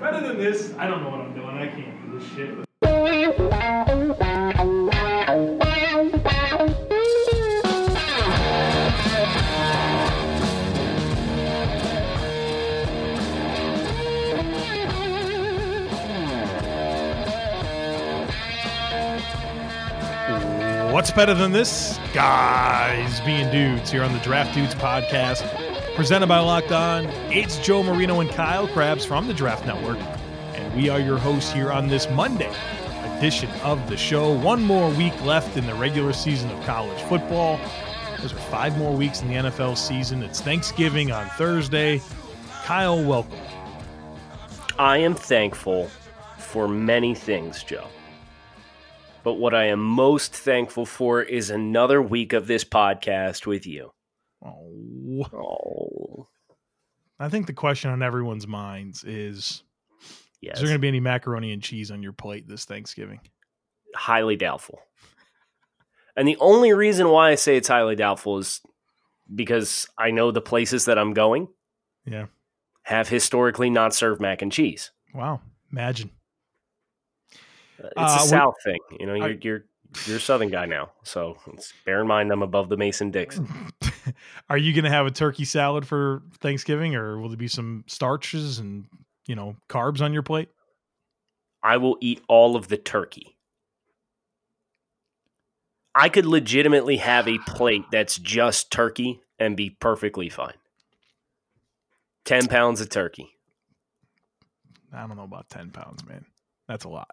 Better than this, I don't know what I'm doing. I can't do this shit. What's better than this? Guys being dudes here on the Draft Dudes podcast, presented by Locked On. It's Joe Marino and Kyle Crabbs from the Draft Network, and we are your hosts here on this Monday edition of the show. One more week left in the regular season of college football. Those are five more weeks in the NFL season. It's Thanksgiving on Thursday. Kyle, welcome. I am thankful for many things, Joe. But what I am most thankful for is another week of this podcast with you. Oh, Oh, I think the question on everyone's minds is: yes. Is there going to be any macaroni and cheese on your plate this Thanksgiving? highly doubtful. And the only reason why I say it's highly doubtful is because I know the places that I'm going Yeah. have historically not served mac and cheese. Wow. Imagine. It's Uh, a South thing, you know. You're I- you're you're a Southern guy now, so it's, bear in mind I'm above the Mason Dixon. Are you going to have a turkey salad for Thanksgiving, or will there be some starches and you know carbs on your plate? I will eat all of the turkey. I could legitimately have a plate that's just turkey and be perfectly fine. 10 pounds of turkey. I don't know about ten pounds, man. That's a lot.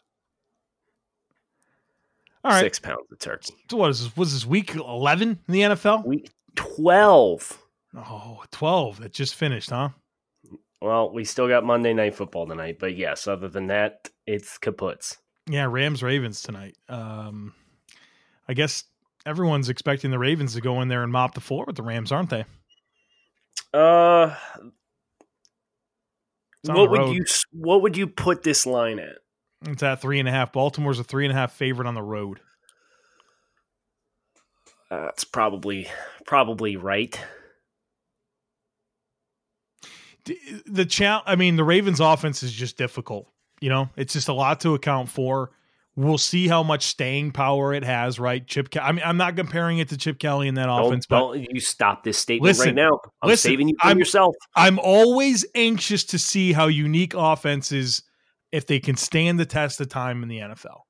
All right. Six pounds of turkey. So what is this? Was this week eleven in the NFL? Week 12. Oh, 12. That just finished, huh? Well, we still got Monday Night Football tonight, but yes, other than that, it's kaputs. Yeah, Rams Ravens tonight. Um, I guess everyone's expecting the Ravens to go in there and mop the floor with the Rams, aren't they? Uh, what would you what would you put this line at? It's at three and a half. Baltimore's a three and a half favorite on the road. Uh, it's probably probably right. The chal I mean, the Ravens' offense is just difficult. You know, it's just a lot to account for. We'll see how much staying power it has, right? Chip. Ke- I mean, I'm not comparing it to Chip Kelly in that Don't, offense, but don't you stop this statement Listen, right now. I'm listen, saving you from I'm- yourself. I'm always anxious to see how unique offenses, if they can stand the test of time in the NFL.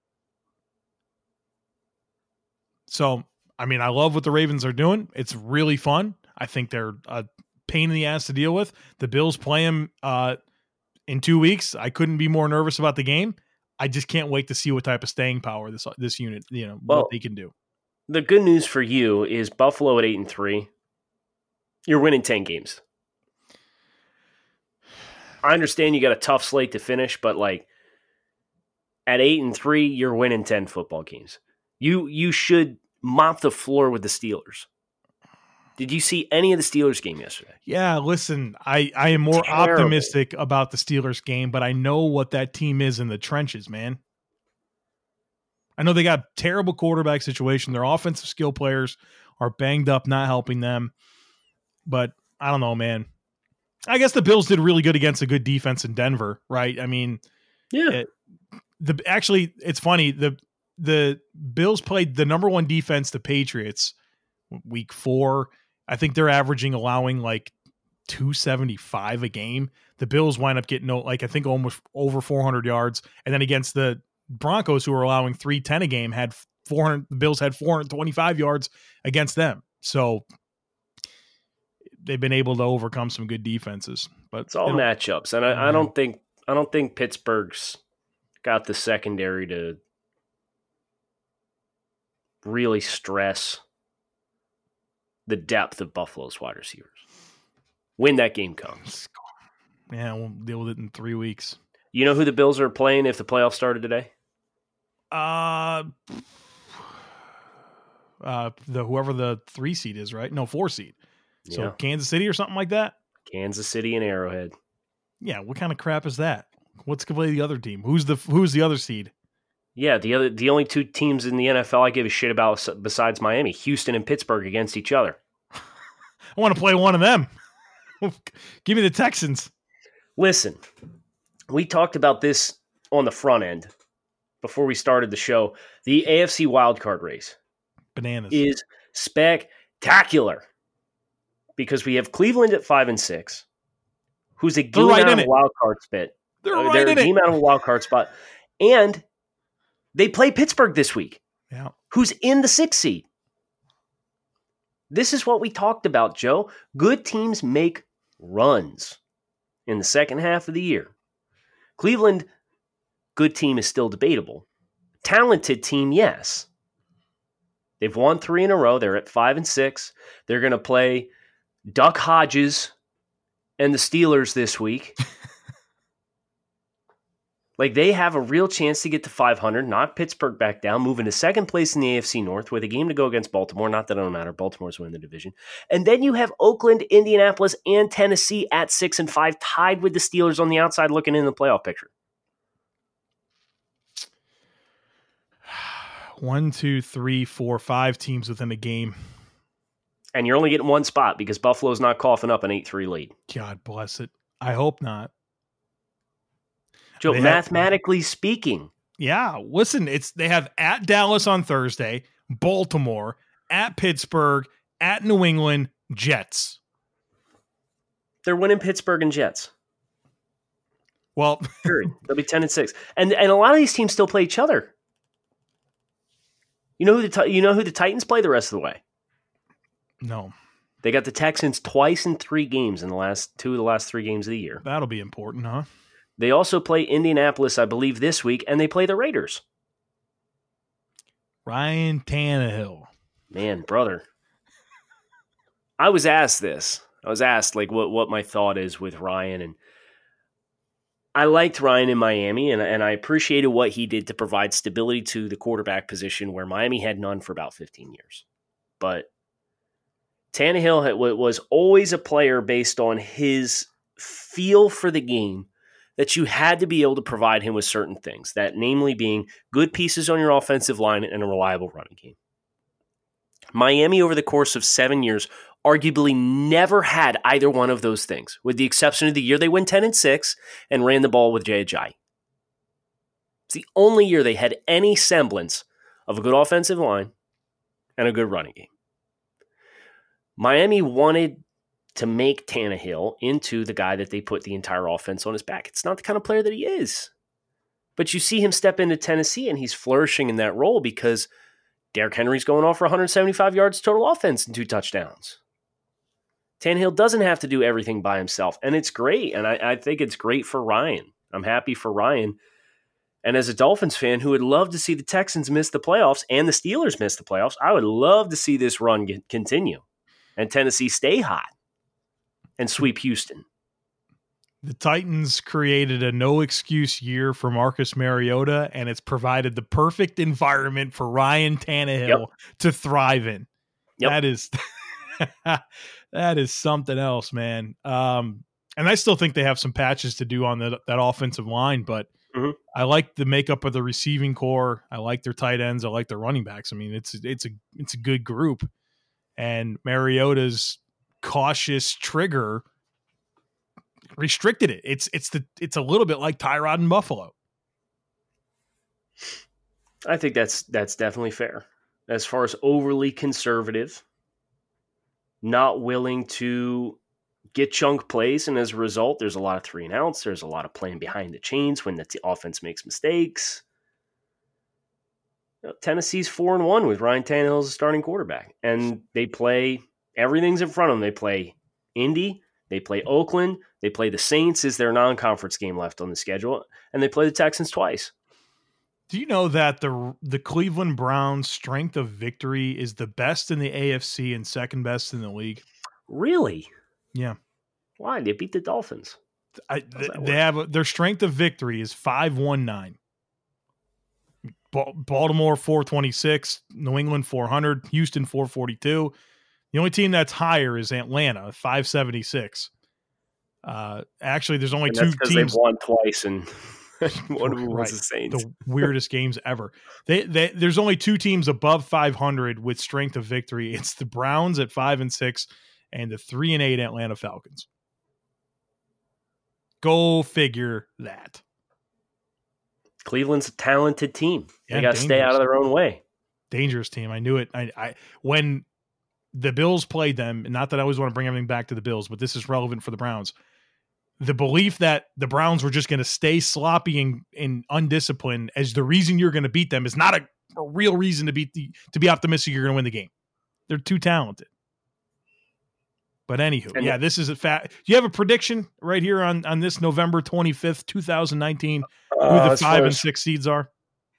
So, I mean, I love what the Ravens are doing. It's really fun. I think they're a pain in the ass to deal with. The Bills play them uh, in two weeks. I couldn't be more nervous about the game. I just can't wait to see what type of staying power this this unit, you know, Well, what they can do. The good news for you is Buffalo at eight and three. You're winning ten games. I understand you got a tough slate to finish, but like at eight and three, you're winning ten football games. You you should mop the floor with the Steelers. Did you see any of the Steelers game yesterday? Yeah, listen, I, I am more Terrible. optimistic about the Steelers game, but I know what that team is in the trenches, man. I know they got terrible quarterback situation. Their offensive skill players are banged up, not helping them. But I don't know, man. I guess the Bills did really good against a good defense in Denver, right? I mean, Yeah. it- the actually it's funny the the Bills played the number one defense, the Patriots, week four. I think they're averaging allowing like 275 a game. The Bills wind up getting like I think almost over 400 yards, and then against the Broncos, who are allowing 310 a game, had 400. The Bills had 425 yards against them. So they've been able to overcome some good defenses. But It's all matchups, and I, I don't think I don't think Pittsburgh's got the secondary to really stress the depth of Buffalo's wide receivers when that game comes. Yeah, we'll deal with it in three weeks. You know who the Bills are playing if the playoffs started today? Uh, uh, the whoever the three seed is, right? No, four seed. So Yeah. Kansas City or something like that. Kansas City and Arrowhead. Yeah, what kind of crap is that? What's gonna play the other team? Who's the who's the other seed? Yeah, the other the only two teams in the NFL I give a shit about besides Miami, Houston and Pittsburgh against each other. I want to play one of them. Give me the Texans. Listen, we talked about this on the front end before we started the show. The AFC wildcard race Bananas. is spectacular because we have Cleveland at five and six, who's a game right out of a wild card spit. They're Uh, right they're in a it. game out of a wild card spot, and they play Pittsburgh this week, Yeah. who's in the sixth seed. This is what we talked about, Joe. Good teams make runs in the second half of the year. Cleveland, good team is still debatable. Talented team, yes. They've won three in a row. They're at five and six. They're going to play Duck Hodges and the Steelers this week. like they have a real chance to get to 500, not Pittsburgh back down, moving to second place in the AFC North with a game to go against Baltimore. Not that it don't matter. Baltimore's winning the division. And then you have Oakland, Indianapolis, and Tennessee at six and five, tied with the Steelers on the outside looking in the playoff picture. One, two, three, four, five teams within a game. And you're only getting one spot because Buffalo's not coughing up an 8 3 lead. God bless it. I hope not. Joe, They have- mathematically speaking, Yeah, listen, it's they have at Dallas on Thursday, Baltimore, at Pittsburgh, at New England, Jets. they're winning Pittsburgh and Jets. Well, Period. They'll be 10 and 6. And and a lot of these teams still play each other. You know who the you know who the Titans play the rest of the way? no, They got the Texans twice in 3 games in the last two of the last 3 games of the year. that'll be important, huh? They also play Indianapolis, I believe, this week, and they play the Raiders. Ryan Tannehill. Man, brother. I was asked this. I was asked like what what my thought is with Ryan and I liked Ryan in Miami and, and I appreciated what he did to provide stability to the quarterback position where Miami had none for about 15 years. But Tannehill had, was always a player based on his feel for the game that you had to be able to provide him with certain things, that namely being good pieces on your offensive line and a reliable running game. Miami, over the course of seven years, arguably never had either one of those things, with the exception of the year they went 10 and 6 and ran the ball with Jay Ajayi. It's the only year they had any semblance of a good offensive line and a good running game. Miami wanted to make Tannehill into the guy that they put the entire offense on his back. It's not the kind of player that he is. But you see him step into Tennessee and he's flourishing in that role because Derrick Henry's going off for 175 yards total offense and two touchdowns. Tannehill doesn't have to do everything by himself, and it's great. And I, I think it's great for Ryan. I'm happy for Ryan. And as a Dolphins fan who would love to see the Texans miss the playoffs and the Steelers miss the playoffs, I would love to see this run continue and Tennessee stay hot and sweep Houston. The Titans created a no excuse year for Marcus Mariota, and it's provided the perfect environment for Ryan Tannehill to thrive in. Yep. That is that is something else, man. Um, and I still think they have some patches to do on the, that offensive line, but Mhm. I like the makeup of the receiving corps. I like their tight ends. I like their running backs. I mean, it's it's a it's a good group, and Mariota's cautious trigger restricted it. It's it's the it's a little bit like Tyrod and Buffalo. I think that's that's definitely fair. As far as overly conservative, not willing to get chunk plays, and as a result, there's a lot of three and outs. There's a lot of playing behind the chains when the offense makes mistakes. Tennessee's four and one with Ryan Tannehill as a starting quarterback, and they play everything's in front of them. They play Indy, they play Oakland, they play the Saints is their non-conference game left on the schedule, and they play the Texans twice. Do you know that the the Cleveland Browns' strength of victory is the best in the AFC and second best in the league? Really? Yeah. Why? They beat the Dolphins. I, th- they have a, their strength of victory is five one nine. Baltimore four twenty six, New England four hundred, Houston four forty two. The only team that's higher is Atlanta five seventy six. Uh, actually, there's only two teams. they've won twice, and one of them was the Saints. the weirdest games ever. They, they there's only two teams above 500 with strength of victory. It's the Browns at five and six, and the three and eight Atlanta Falcons. Go figure that. Cleveland's a talented team. Yeah, they got to stay out of their own way. Dangerous team. I knew it. I, I when the Bills played them, and not that I always want to bring everything back to the Bills, but this is relevant for the Browns. The belief that the Browns were just going to stay sloppy and, and undisciplined as the reason you're going to beat them is not a, a real reason to beat the to be optimistic you're going to win the game. They're too talented. But anywho, And- yeah, this is a fact. Do you have a prediction right here on on this November twenty fifth, two thousand nineteen, who Uh, the five and six seeds are?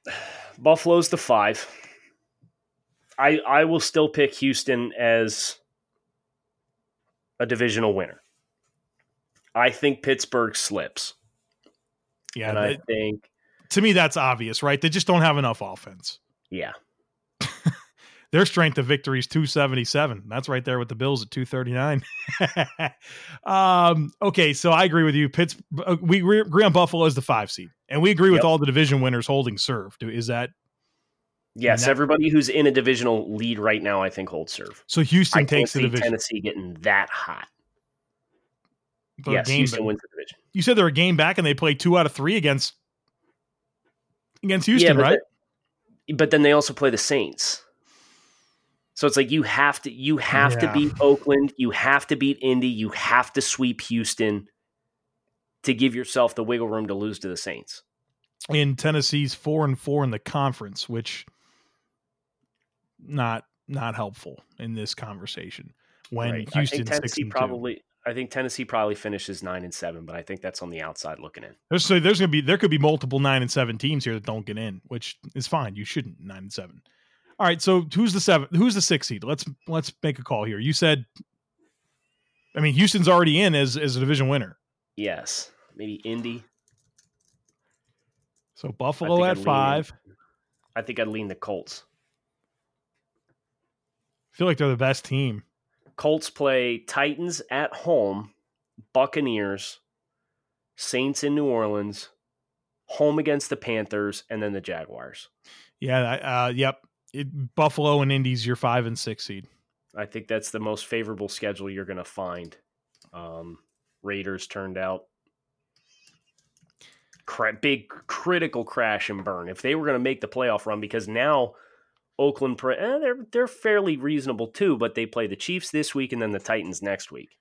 Buffalo's the five. I I will still pick Houston as a divisional winner. I think Pittsburgh slips, Yeah, and I think to me that's obvious, right? They just don't have enough offense. yeah, Their strength of victory is 277. That's right there with the Bills at 239. um, okay, so I agree with you. Pitts, uh, we agree agree on Buffalo as the five seed, and we agree with all the division winners holding serve. Is that yes. that- everybody who's in a divisional lead right now, I think holds serve. so? Houston I can't takes the see division. Tennessee getting that hot. Yes, game Houston back. wins the division. You said they're a game back, and they play two out of three against against Houston, but right? the- but then they also play the Saints. So it's like you have to you have Yeah. to beat Oakland, you have to beat Indy, you have to sweep Houston to give yourself the wiggle room to lose to the Saints. in Tennessee's four and four in the conference, which not not helpful in this conversation. When Right. I Houston think six Tennessee probably I think Tennessee probably finishes nine and seven, but I think that's on the outside looking in. There's so there's gonna be there could be multiple nine and seven teams here that don't get in, which is fine. You shouldn't nine and seven. All right, so who's the seven? Who's the six seed? Let's let's make a call here. You said, I mean, Houston's already in as as a division winner. Yes. Maybe Indy. So Buffalo at I'd lean five. I think I'd lean the Colts. Feel like they're the best team. Colts play Titans at home, Buccaneers, Saints in New Orleans, home against the Panthers, and then the Jaguars. Yeah, uh, yep. It, Buffalo and Indy's your five and six seed. I think that's the most favorable schedule you're going to find. Um, Raiders turned out cra- big critical crash and burn. If they were going to make the playoff run, because now Oakland, eh, they're they're fairly reasonable too, but they play the Chiefs this week and then the Titans next week.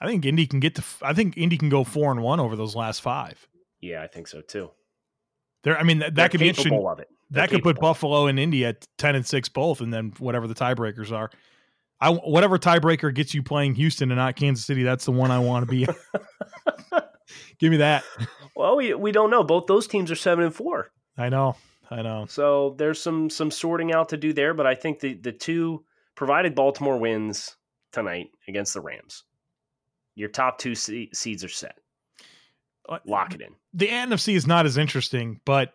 I think Indy can get to. I think Indy can go four and one over those last five. Yeah, I think so too. There, I mean, that, that could be interesting. of it. They're That could put. Buffalo and Indy at ten and six both, and then whatever the tiebreakers are. I whatever tiebreaker gets you playing Houston and not Kansas City, that's the one I want to be. Give me that. Well, we we don't know. Both those teams are seven and four. I know. I know. So there's some some sorting out to do there, but I think the the two provided Baltimore wins tonight against the Rams, your top two se- seeds are set. Uh, Lock it in. The NFC is not as interesting, but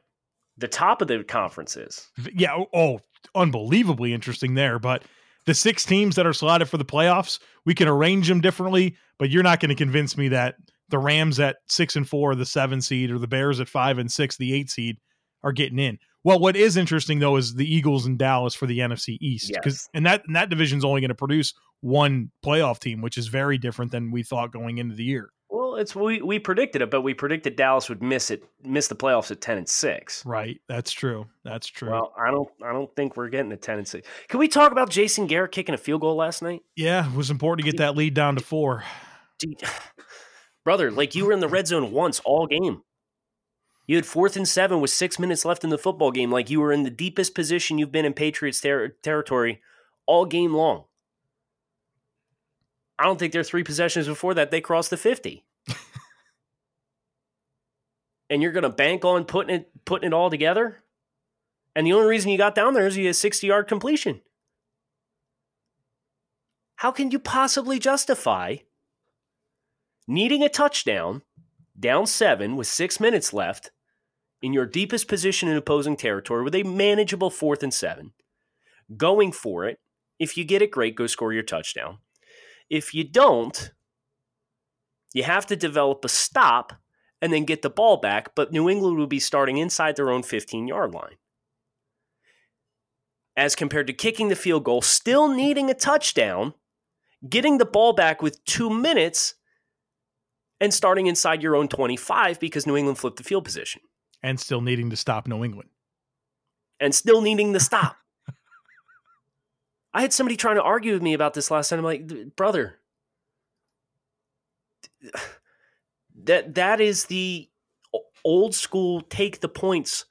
The top of the conference is yeah, oh, oh, unbelievably interesting there. But the six teams that are slotted for the playoffs, we can arrange them differently, but you're not going to convince me that the Rams at six and four, the seven seed, or the Bears at five and six, the eight seed, are getting in. Well, what is interesting though is the Eagles and Dallas for the NFC East, Yes. and that and that division's only going to produce one playoff team, which is very different than we thought going into the year. well, it's we we predicted it, but we predicted Dallas would miss it, miss the playoffs at ten and six. Right? That's true. That's true. Well, I don't I don't think we're getting a ten and six. Can we talk about Jason Garrett kicking a field goal last night? yeah, it was important to get that lead down to four. Brother, like you were in the red zone once all game. You had fourth and seven with six minutes left in the football game. Like you were in the deepest position you've been in Patriots ter- territory all game long. I don't think there are three possessions before that they crossed the 50. and you're going to bank on putting it putting it all together? And the only reason you got down there is you had a 60 yard completion. How can you possibly justify needing a touchdown, down seven with six minutes left, in your deepest position in opposing territory with a manageable fourth and seven, going for it. If you get it, great, go score your touchdown. If you don't, you have to develop a stop and then get the ball back, but New England will be starting inside their own 15 yard line. As compared to kicking the field goal, still needing a touchdown, getting the ball back with two minutes and starting inside your own 25 because New England flipped the field position and still needing to stop New England. and still needing to stop. I had somebody trying to argue with me about this last night. I'm like, brother, that that is the old school take the points,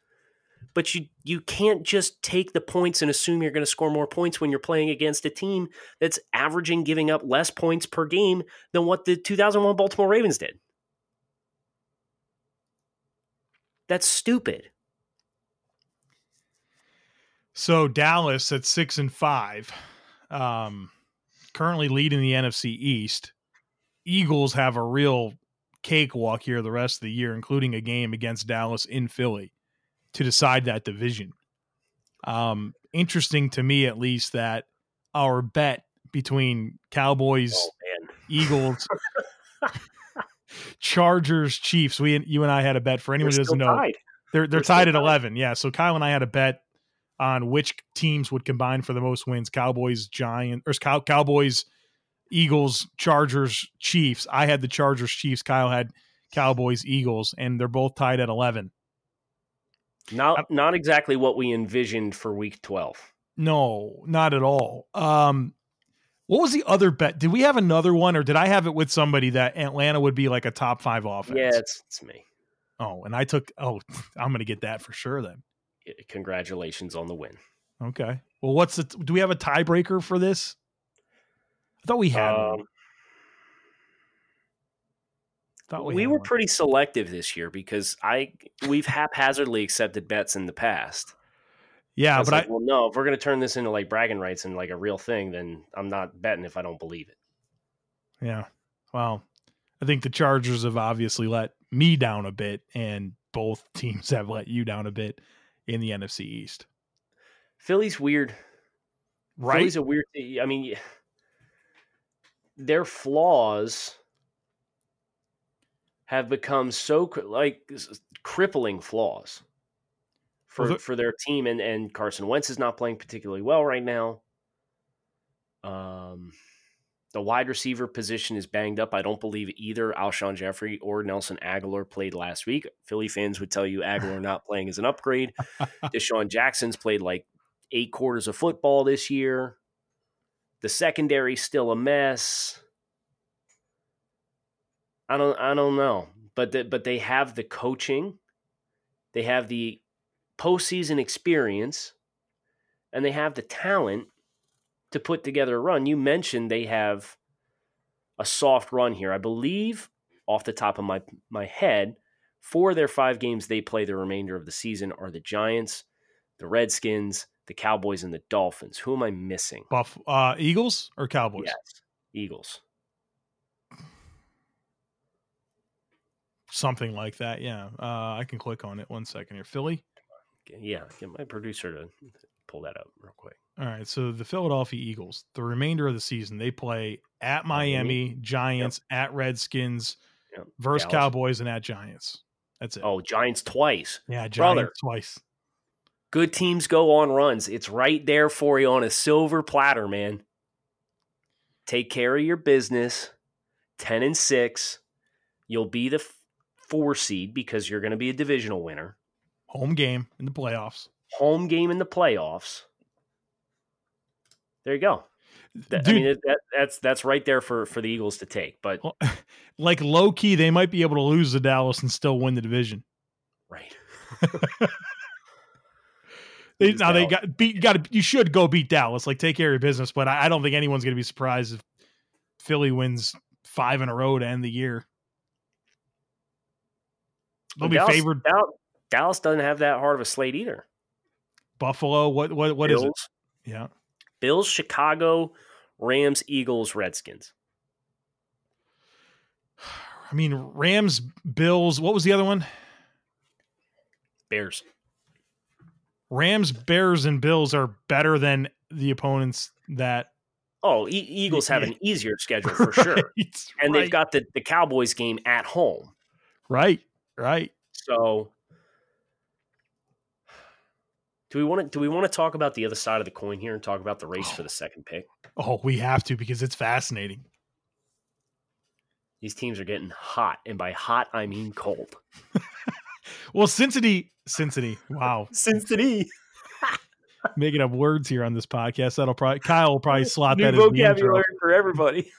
but you you can't just take the points and assume you're going to score more points when you're playing against a team that's averaging giving up less points per game than what the 2001 Baltimore Ravens did. That's stupid. So Dallas at six and five, um, currently leading the NFC East. Eagles have a real cakewalk here the rest of the year, including a game against Dallas in Philly to decide that division. Um, interesting to me, at least, that our bet between Cowboys, Oh. Eagles, Chargers, Chiefs. We, you and I had a bet. For anyone who doesn't know, tied. they're they're We're tied at tied. eleven. Yeah. So Kyle and I had a bet on which teams would combine for the most wins: Cowboys, Giants, or Cow- Cowboys, Eagles, Chargers, Chiefs. I had the Chargers, Chiefs. Kyle had Cowboys, Eagles, and they're both tied at eleven. Not not exactly what we envisioned for week 12. No, not at all. Um, what was the other bet? Did we have another one, or did I have it with somebody that Atlanta would be like a top five offense? Yeah, it's, it's me. Oh, and I took. Oh, I'm going to get that for sure then. Congratulations on the win. Okay. Well, what's the? Do we have a tiebreaker for this? I thought we had. Um, Thought we had were one. pretty selective this year because I we've haphazardly accepted bets in the past. Yeah, but like, I. well, no, if we're going to turn this into like bragging rights and like a real thing, then I'm not betting if I don't believe it. Yeah. Well, I think the Chargers have obviously let me down a bit, and both teams have let you down a bit in the NFC East. Philly's weird. Right. Philly's a weird. I mean, their flaws have become so like crippling flaws for Well, for their team, and and Carson Wentz is not playing particularly well right now. Um, the wide receiver position is banged up. I don't believe either Alshon Jeffery or Nelson Agholor played last week. Philly fans would tell you Agholor not playing is an upgrade. DeSean Jackson's played like eight quarters of football this year. The secondary's still a mess. I don't I don't know. But the, but they have the coaching. They have the postseason experience and they have the talent to put together a run. You mentioned they have a soft run here. I believe off the top of my my head, four of their five games they play the remainder of the season are the Giants, the Redskins, the Cowboys, and the Dolphins. Who am I missing? Buff uh, Eagles or Cowboys? Yes, Eagles. Something like that. Yeah. Uh, I can click on it. One second here. Philly. Yeah, get my producer to pull that up real quick. All right. So the Philadelphia Eagles, the remainder of the season, they play at Miami, Giants, at Redskins, Yep. versus Dallas. Cowboys, and at Giants. That's it. Oh, Giants twice. yeah, Giants brother. twice. Good teams go on runs. It's right there for you on a silver platter, man. Take care of your business. 10 and 6. You'll be the four seed because you're going to be a divisional winner. Home game in the playoffs. Home game in the playoffs. There you go. That- I mean, that, that's that's right there for for the Eagles to take. But like low key, they might be able to lose to Dallas and still win the division. right, They, now they got beat. You got to. You should go beat Dallas. Like take care of your business. But I, I don't think anyone's going to be surprised if Philly wins five in a row to end the year. They'll be Dallas, favored. Dal- Dallas doesn't have that hard of a slate either. Buffalo. What? What? What is Bills, it? Yeah. Bills, Chicago, Rams, Eagles, Redskins. I mean, Rams, Bills. What was the other one? Bears. Rams, Bears, and Bills are better than the opponents that. Oh, e- Eagles have an easier schedule for sure. And right, they've got the, the Cowboys game at home. right, right. So do we want to do we want to talk about the other side of the coin here and talk about the race for oh. the second pick? Oh, we have to because it's fascinating. These teams are getting hot, and by hot I mean cold. well, Cincinnati, Cincinnati, wow, Cincinnati, making up words here on this podcast. That'll probably Kyle will probably slot New that as the intro. vocabulary for everybody.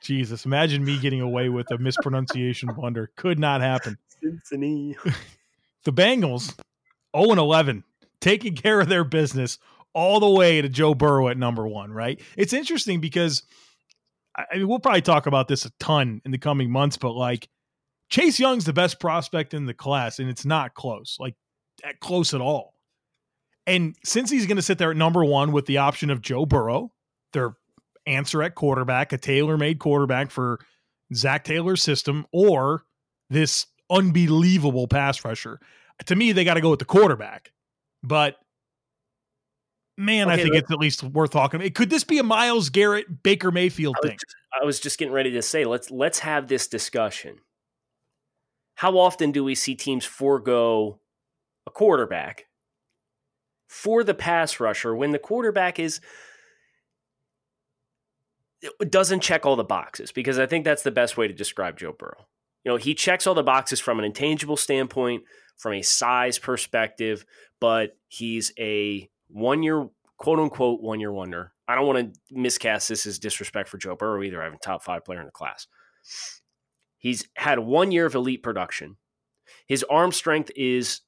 Jesus, imagine me getting away with a mispronunciation blunder. Could not happen. Cincinnati. The Bengals, 0 and 11, taking care of their business all the way to Joe Burrow at number one, right? It's interesting because I I mean, we'll probably talk about this a ton in the coming months, but like Chase Young's the best prospect in the class, and it's not close, like at close at all. And since he's going to sit there at number one with the option of Joe Burrow, their answer at quarterback, a tailor made quarterback for Zac Taylor's system, or this unbelievable pass rusher. To me, they got to go with the quarterback. But man, I think it's at least worth talking about. Could this be a Myles Garrett Baker Mayfield I thing? just, I was just getting ready to say let's let's have this discussion. How often do we see teams forego a quarterback for the pass rusher when the quarterback is doesn't check all the boxes? Because I think that's the best way to describe Joe Burrow. You know, he checks all the boxes from an intangible standpoint, from a size perspective, but he's a one year, quote unquote, one year wonder. I don't want to miscast this as disrespect for Joe Burrow either. I have a top five player in the class. He's had one year of elite production. His arm strength is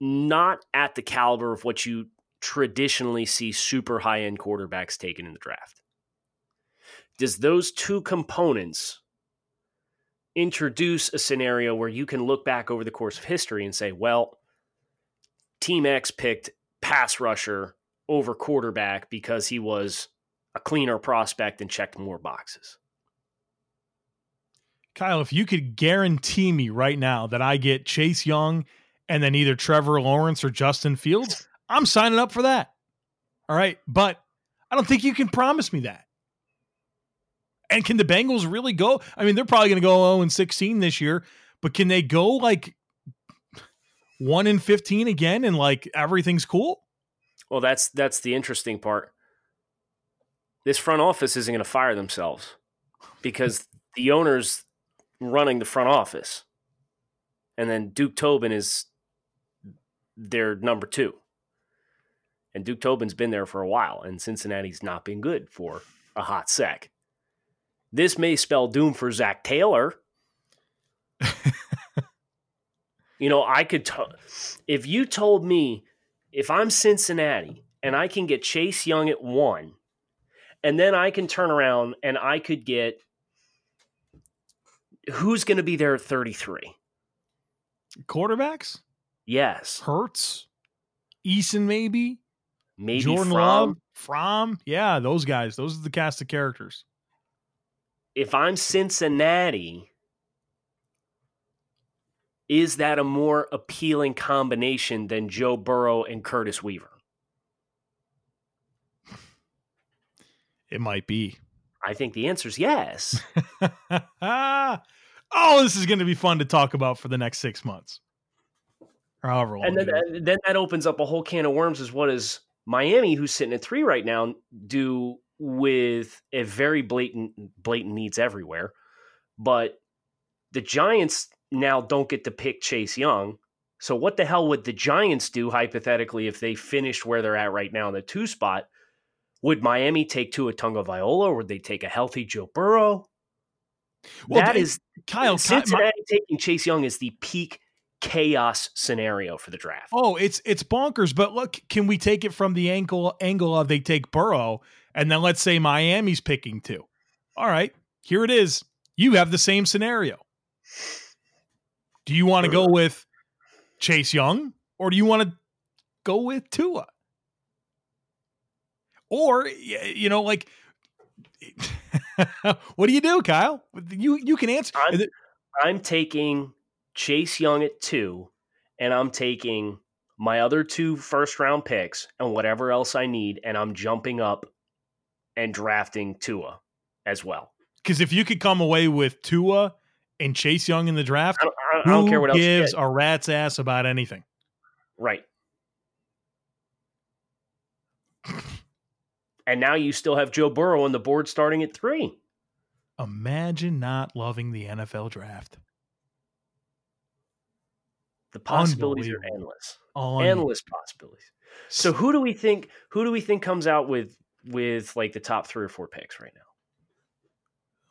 not at the caliber of what you traditionally see super high end quarterbacks taken in the draft. Does those two components introduce a scenario where you can look back over the course of history and say, well, Team X picked pass rusher over quarterback because he was a cleaner prospect and checked more boxes? Kyle, if you could guarantee me right now that I get Chase Young and then either Trevor Lawrence or Justin Fields, I'm signing up for that. All right. But I don't think you can promise me that. And can the Bengals really go? I mean, they're probably going to go 0 and 16 this year, but can they go like 1 and 15 again and like everything's cool? Well, that's that's the interesting part. This front office isn't going to fire themselves because the owner's running the front office, and then Duke Tobin is their number two. And Duke Tobin's been there for a while, and Cincinnati's not been good for a hot sec. This may spell doom for Zac Taylor. you know, I could, t- if you told me if I'm Cincinnati and I can get Chase Young at one, and then I can turn around and I could get who's going to be there at 33? Quarterbacks? Yes, Hurts? Eason, maybe? maybe Jordan from. Love? Fromm? Yeah, those guys. Those are the cast of characters. If I'm Cincinnati, is that a more appealing combination than Joe Burrow and Curtis Weaver? It might be. I think the answer is yes. oh, this is going to be fun to talk about for the next six months. Or however long. and then, then that opens up a whole can of worms. Is what does Miami, who's sitting at three right now, do with a very blatant blatant needs everywhere? But the Giants now don't get to pick Chase Young. So what the hell would the Giants do hypothetically if they finished where they're at right now in the two spot? Would Miami take Tua Tagovailoa or would they take a healthy Joe Burrow? Well, that th- is Kyle. Cincinnati my- taking Chase Young is the peak chaos scenario for the draft. oh, it's it's bonkers. But look, can we take it from the angle angle of they take Burrow, and then let's say Miami's picking two. All right, here it is. You have the same scenario. Do you want to go uh. with Chase Young, or do you want to go with Tua? Or you know, like, what do you do, Kyle? You you can answer. I'm, I'm taking Chase Young at two, and I'm taking my other two first round picks and whatever else I need, and I'm jumping up and drafting Tua as well. Because if you could come away with Tua and Chase Young in the draft, I don't, I don't who care what gives a rat's ass about anything? Right. And now you still have Joe Burrow on the board starting at three. Imagine not loving the NFL draft. The possibilities are endless. Endless possibilities. So who do we think who do we think comes out with with like the top 3 or 4 picks right now?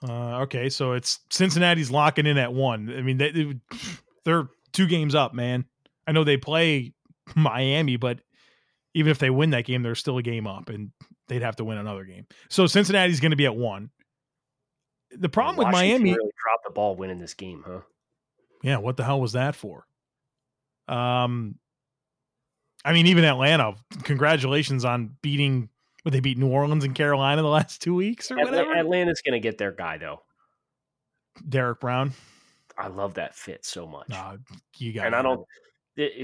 Uh, okay, so it's Cincinnati's locking in at one. I mean, they, they they're two games up, man. I know they play Miami, but even if they win that game, they're still a game up, and they'd have to win another game. So Cincinnati's going to be at one. The problem with Miami, really dropped the ball winning this game, huh? yeah, what the hell was that for? Um, I mean, even Atlanta. Congratulations on beating. What they beat New Orleans and Carolina the last two weeks or whatever. Atlanta's going to get their guy though. Derrick Brown. I love that fit so much. Nah, you got and I don't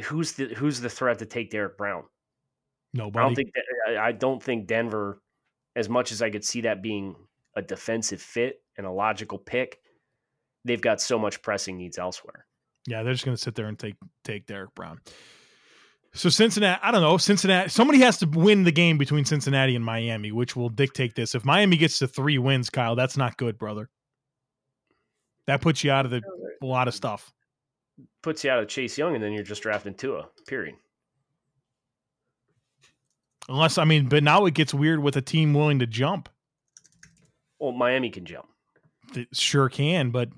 who's the who's the threat to take Derrick Brown? nobody. I don't think that, I don't think Denver, as much as I could see that being a defensive fit and a logical pick, they've got so much pressing needs elsewhere. Yeah, they're just going to sit there and take take Derrick Brown. So Cincinnati, I don't know. Cincinnati, somebody has to win the game between Cincinnati and Miami, which will dictate this. If Miami gets to three wins, Kyle, that's not good, brother. That puts you out of the a lot of stuff. Puts you out of Chase Young, and then you're just drafting Tua. Period. Unless I mean, but now it gets weird with a team willing to jump. Well, Miami can jump. They sure can, but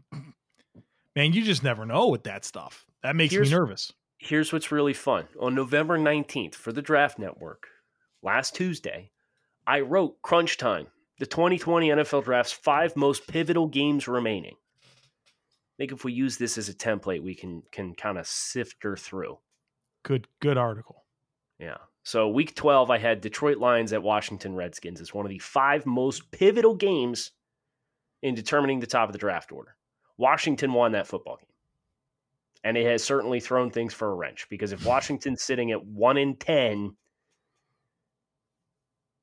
man, you just never know with that stuff. That makes Here's- me nervous. Here's what's really fun. On November 19th for the Draft Network, last Tuesday, I wrote Crunch Time, the 2020 NFL Draft's five most pivotal games remaining. I think if we use this as a template, we can can kind of sift her through. Good, good article. Yeah. So week 12, I had Detroit Lions at Washington Redskins as one of the five most pivotal games in determining the top of the draft order. Washington won that football game. And it has certainly thrown things for a wrench because if Washington's sitting at 1 in 10,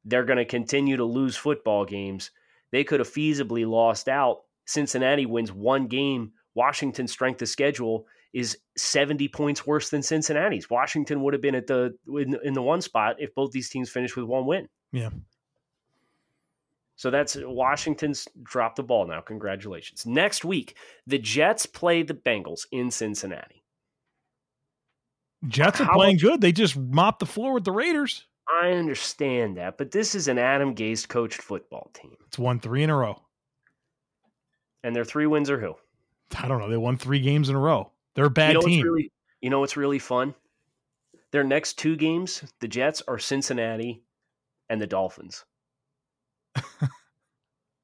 they're going to continue to lose football games. They could have feasibly lost out. Cincinnati wins one game. Washington's strength of schedule is 70 points worse than Cincinnati's. Washington would have been at the in, in the one spot if both these teams finished with one win. Yeah. So that's Washington's dropped the ball now. Congratulations. Next week, the Jets play the Bengals in Cincinnati. Jets are How playing good. They just mopped the floor with the Raiders. I understand that, but this is an Adam Gase coached football team. It's won three in a row. And their three wins are who? I don't know. They won three games in a row. They're a bad you know team. Really, you know what's really fun? Their next two games, the Jets are Cincinnati and the Dolphins.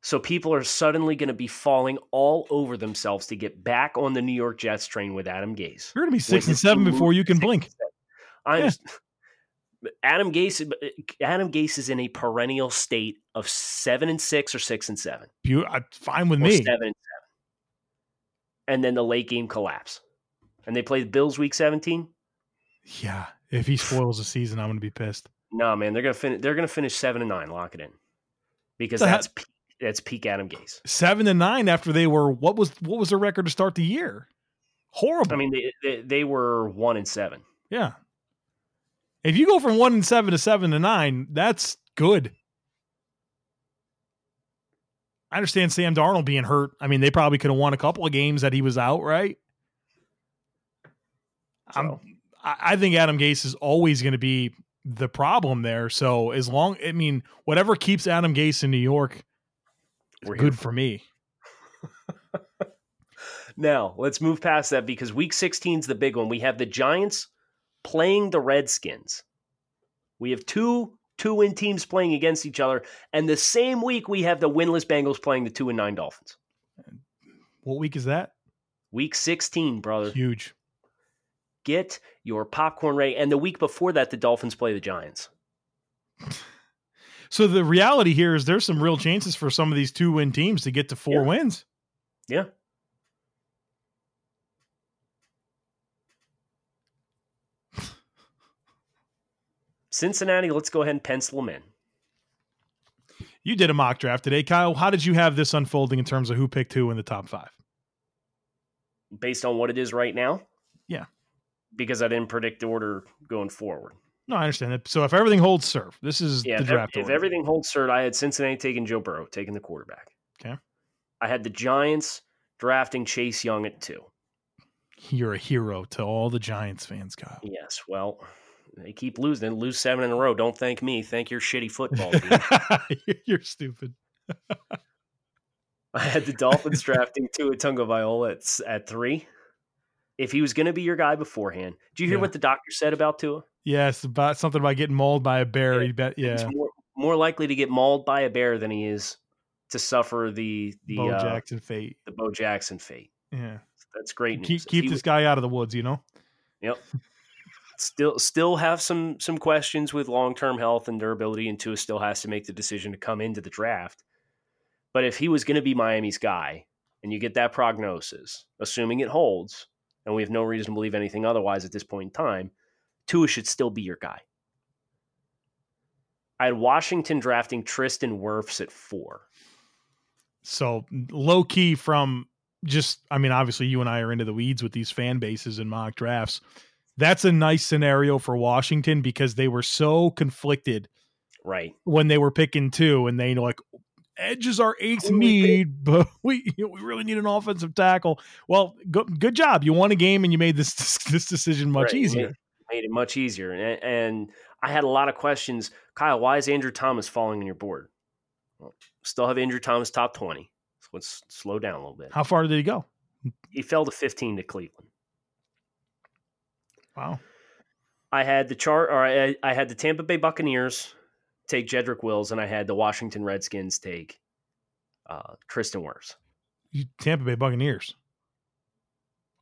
So people are suddenly going to be falling all over themselves to get back on the New York Jets train with Adam Gase. You're going to be six when and seven before you can blink. I'm Yeah. Adam Gase. Uh, Adam Gase is in a perennial state of seven and six or six and seven. You, uh, I, fine with or me. seven and seven. And then the late game collapse. And they play the Bills week 17. Yeah. If he spoils the season, I'm going to be pissed. No, man, they're gonna finish. They're gonna finish seven and nine. Lock it in, because that's peak, that's peak Adam Gase. Seven to nine after they were what was what was their record to start the year? Horrible. I mean, they, they they were one and seven. yeah. If you go from one and seven to seven to nine, that's good. I understand Sam Darnold being hurt. I mean, they probably could have won a couple of games that he was out, right? So, I'm, I I think Adam Gase is always going to be the problem there. So as long, I mean, whatever keeps Adam Gase in New York, is We're good for for me. now let's move past that because week 16 is the big one. We have the Giants playing the Redskins. We have two two win teams playing against each other, and the same week we have the winless Bengals playing the two and nine Dolphins. What week is that? Week 16, brother. Huge. Get your popcorn ready. And the week before that, the Dolphins play the Giants. So the reality here is there's some real chances for some of these two win teams to get to four Yeah. wins. Yeah. Cincinnati, let's go ahead and pencil them in. You did a mock draft today, Kyle. How did you have this unfolding in terms of who picked who in the top five? Based on what it is right now? Yeah. Because I didn't predict the order going forward. No, I understand that. So if everything holds serve, this is Yeah, the if, draft if order. everything holds cert, I had Cincinnati taking Joe Burrow, taking the quarterback. Okay. I had the Giants drafting Chase Young at two. You're a hero to all the Giants fans, Kyle. Yes, well, they keep losing. They lose seven in a row. Don't thank me. Thank your shitty football team. You're stupid. I had the Dolphins drafting Tua Tagovailoa at, at three. If he was going to be your guy beforehand, do you hear Yeah. what the doctor said about Tua? Yes, about something about getting mauled by a bear. Yeah, bet. He's more, more likely to get mauled by a bear than he is to suffer the the Bo uh, Jackson fate. the Bo Jackson fate. Yeah, That's great keep If keep this guy out of the woods. You know. Yep. Still, still have some some questions with long term health and durability, and Tua still has to make the decision to come into the draft. But if he was going to be Miami's guy, and you get that prognosis, assuming it holds, and we have no reason to believe anything otherwise at this point in time, Tua should still be your guy. I had Washington drafting Tristan Wirfs at four. So low key from just, I mean, obviously you and I are into the weeds with these fan bases and mock drafts. That's a nice scenario for Washington because they were so conflicted Right. when they were picking two, and they like edge is our eighth Who do we need, but we we really need an offensive tackle. Well, good good job. You won a game and you made this this decision much Right, easier. Made, made it much easier. And, and I had a lot of questions. Kyle, why is Andrew Thomas falling on your board? Well, still have Andrew Thomas top 20. So let's slow down a little bit. How far did he go? He fell to 15 to Cleveland. Wow. I had the chart, or I, I had the Tampa Bay Buccaneers take Jedrick Wills, and I had the Washington Redskins take uh, Tristan Wirfs. You Tampa Bay Buccaneers.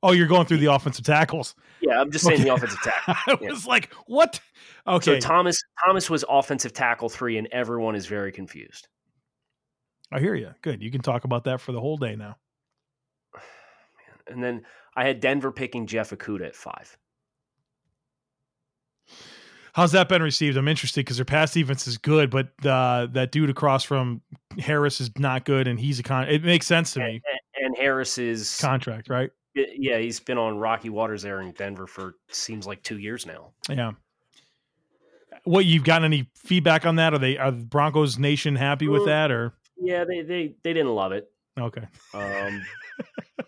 Oh, you're going through the offensive tackles. Yeah, I'm just saying Okay. the offensive tackle. I Yeah. was like, what? Okay. So Thomas Thomas was offensive tackle three, and everyone is very confused. I hear you. Good. You can talk about that for the whole day now. And then I had Denver picking Jeff Okudah at five. How's that been received? I'm interested because their pass defense is good, but uh, that dude across from Harris is not good, and he's a con. It makes sense to me. And, and Harris is Contract, right? yeah, he's been on rocky waters there in Denver for seems like two years now. Yeah. What you've gotten any feedback on that? Are they are the Broncos Nation happy with Mm. that or Yeah, they they they didn't love it. okay? Um,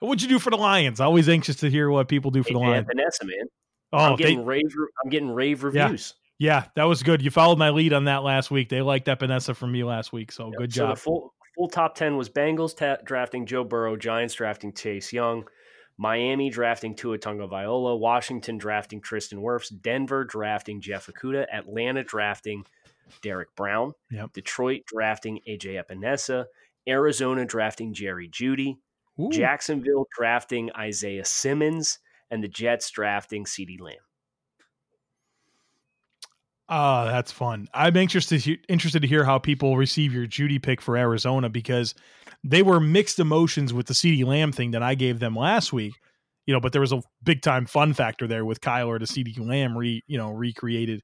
What'd you do for the Lions? Always anxious to hear what people do for the Lions. Epenesa, man, Oh, I'm they, getting rave. I'm getting rave reviews. yeah, that was good. You followed my lead on that last week. They liked that Epenesa from me last week, so good So the job. full full top ten was Bengals ta- drafting Joe Burrow, Giants drafting Chase Young, Miami drafting Tua Tagovailoa, Washington drafting Tristan Wirfs, Denver drafting Jeff Okudah, Atlanta drafting Derrick Brown, Yep. Detroit drafting AJ Epenesa, Arizona drafting Jerry Jeudy, Ooh. Jacksonville drafting Isaiah Simmons, and the Jets drafting CeeDee Lamb. Ah, that's fun. I'm interested to, interested to hear how people receive your Jeudy pick for Arizona because they were mixed emotions with the CeeDee Lamb thing that I gave them last week. You know, but there was a big time fun factor there with Kyler to CeeDee Lamb re you know recreated.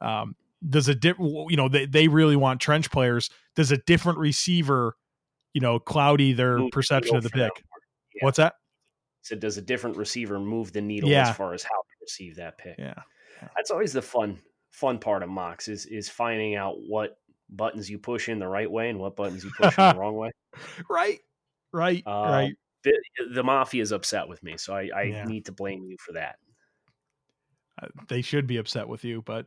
Um, does a diff, you know they they really want trench players. Does a different receiver, you know, cloudy their perception of the pick? Yeah. What's that? So does a different receiver move the needle Yeah. as far as how to receive that pick? Yeah, That's always the fun fun part of mocks is is finding out what buttons you push in the right way and what buttons you push in the wrong way. right, right, Uh, right. The, the mafia is upset with me, so I, I Yeah. need to blame you for that. Uh, They should be upset with you, but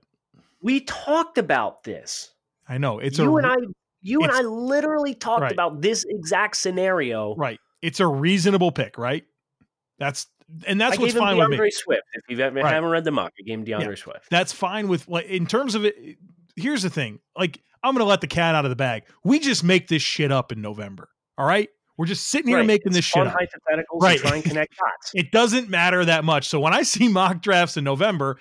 We talked about this. I know it's you a and I you and I literally talked Right. about this exact scenario. Right. It's a reasonable pick, right? That's and that's I what's fine with DeAndre. Swift. If you haven't Right. haven't read the mock, I gave him DeAndre Yeah. Swift. That's fine with like in terms of it. Here's the thing. Like I'm gonna let the cat out of the bag. We just make this shit up in November. All right. We're just sitting here Right. making It's this shit up. hypotheticals Right. and try and connect dots. It doesn't matter that much. So when I see mock drafts in November,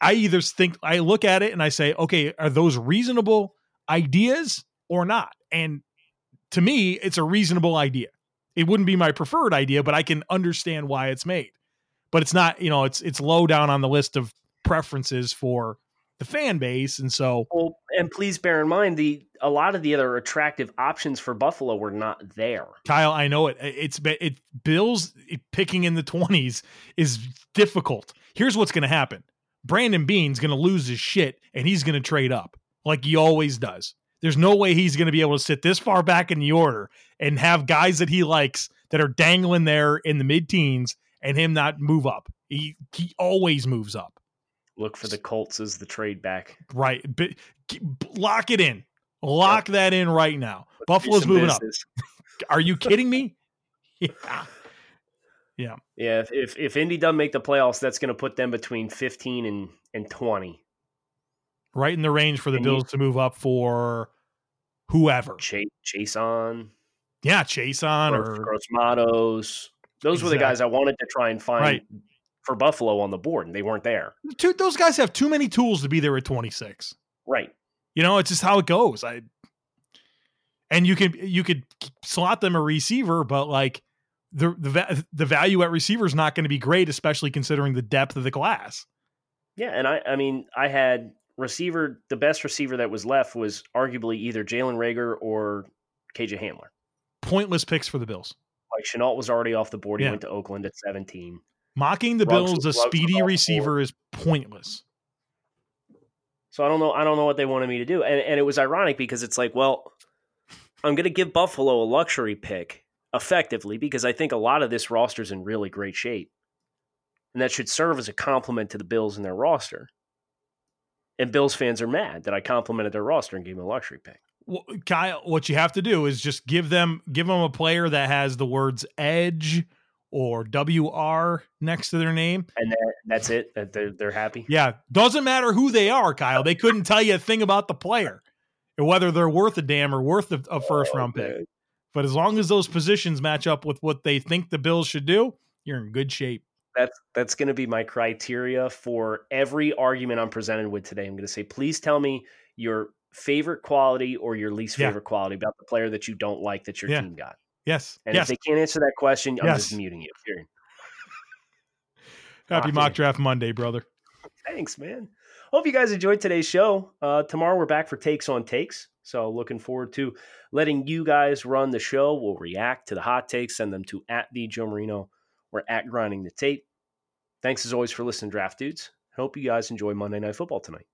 I either think I look at it and I say, okay, are those reasonable ideas or not? And to me, it's a reasonable idea. It wouldn't be my preferred idea, but I can understand why it's made. But it's not, you know, it's it's low down on the list of preferences for the fan base, and so Well, and please bear in mind the a lot of the other attractive options for Buffalo were not there. Kyle, I know it. It's it Bills picking in the twenties is difficult. Here's what's going to happen: Brandon Beane's going to lose his shit, and he's going to trade up like he always does. There's no way he's going to be able to sit this far back in the order and have guys that he likes that are dangling there in the mid teens and him not move up. He he always moves up. Look for the Colts as the trade back. Right. But lock it in. Lock yep. that in right now. Let's Buffalo's moving business. up. Are you kidding me? yeah. Yeah. Yeah. If, if, if Indy doesn't make the playoffs, that's going to put them between 15 and, and 20. Right in the range for the and Bills you, to move up for whoever. Chase, Chaisson. Yeah. Chaisson Gross, or Gross Matos. Those exactly. were the guys I wanted to try and find right. for Buffalo on the board, and they weren't there. those guys have too many tools to be there at 26. Right. You know, it's just how it goes. I and you can you could slot them a receiver, but like the the the value at receiver is not going to be great, especially considering the depth of the class. Yeah, and I I mean I had receiver the best receiver that was left was arguably either Jalen Reagor or KJ Hamler. Pointless picks for the Bills. Like Shenault was already off the board. He yeah. went to Oakland at 17. Mocking the Ruggs, Bills, a speedy receiver is pointless. So I don't know. I don't know what they wanted me to do, and and it was ironic because it's like, well, I'm going to give Buffalo a luxury pick effectively because I think a lot of this roster is in really great shape, and that should serve as a compliment to the Bills and their roster. And Bills fans are mad that I complimented their roster and gave them a luxury pick well, Kyle, what you have to do is just give them give them a player that has the words edge or WR next to their name. And that, that's it. That they're, they're happy. Yeah. Doesn't matter who they are, Kyle. They couldn't tell you a thing about the player or whether they're worth a damn or worth a, a first oh, round pick. But as long as those positions match up with what they think the Bills should do, you're in good shape. That's that's going to be my criteria for every argument I'm presented with today. I'm going to say, please tell me your favorite quality or your least favorite yeah. quality about the player that you don't like that your yeah. team got? Yes. And yes. if they can't answer that question, I'm yes. just muting you. Period. Happy mock draft Monday, brother. Thanks, man. Hope you guys enjoyed today's show. Uh, tomorrow we're back for takes on takes. So looking forward to letting you guys run the show. We'll react to the hot takes, send them to at the Joe Marino or at grinding the tape. Thanks as always for listening, draft dudes. Hope you guys enjoy Monday Night Football tonight.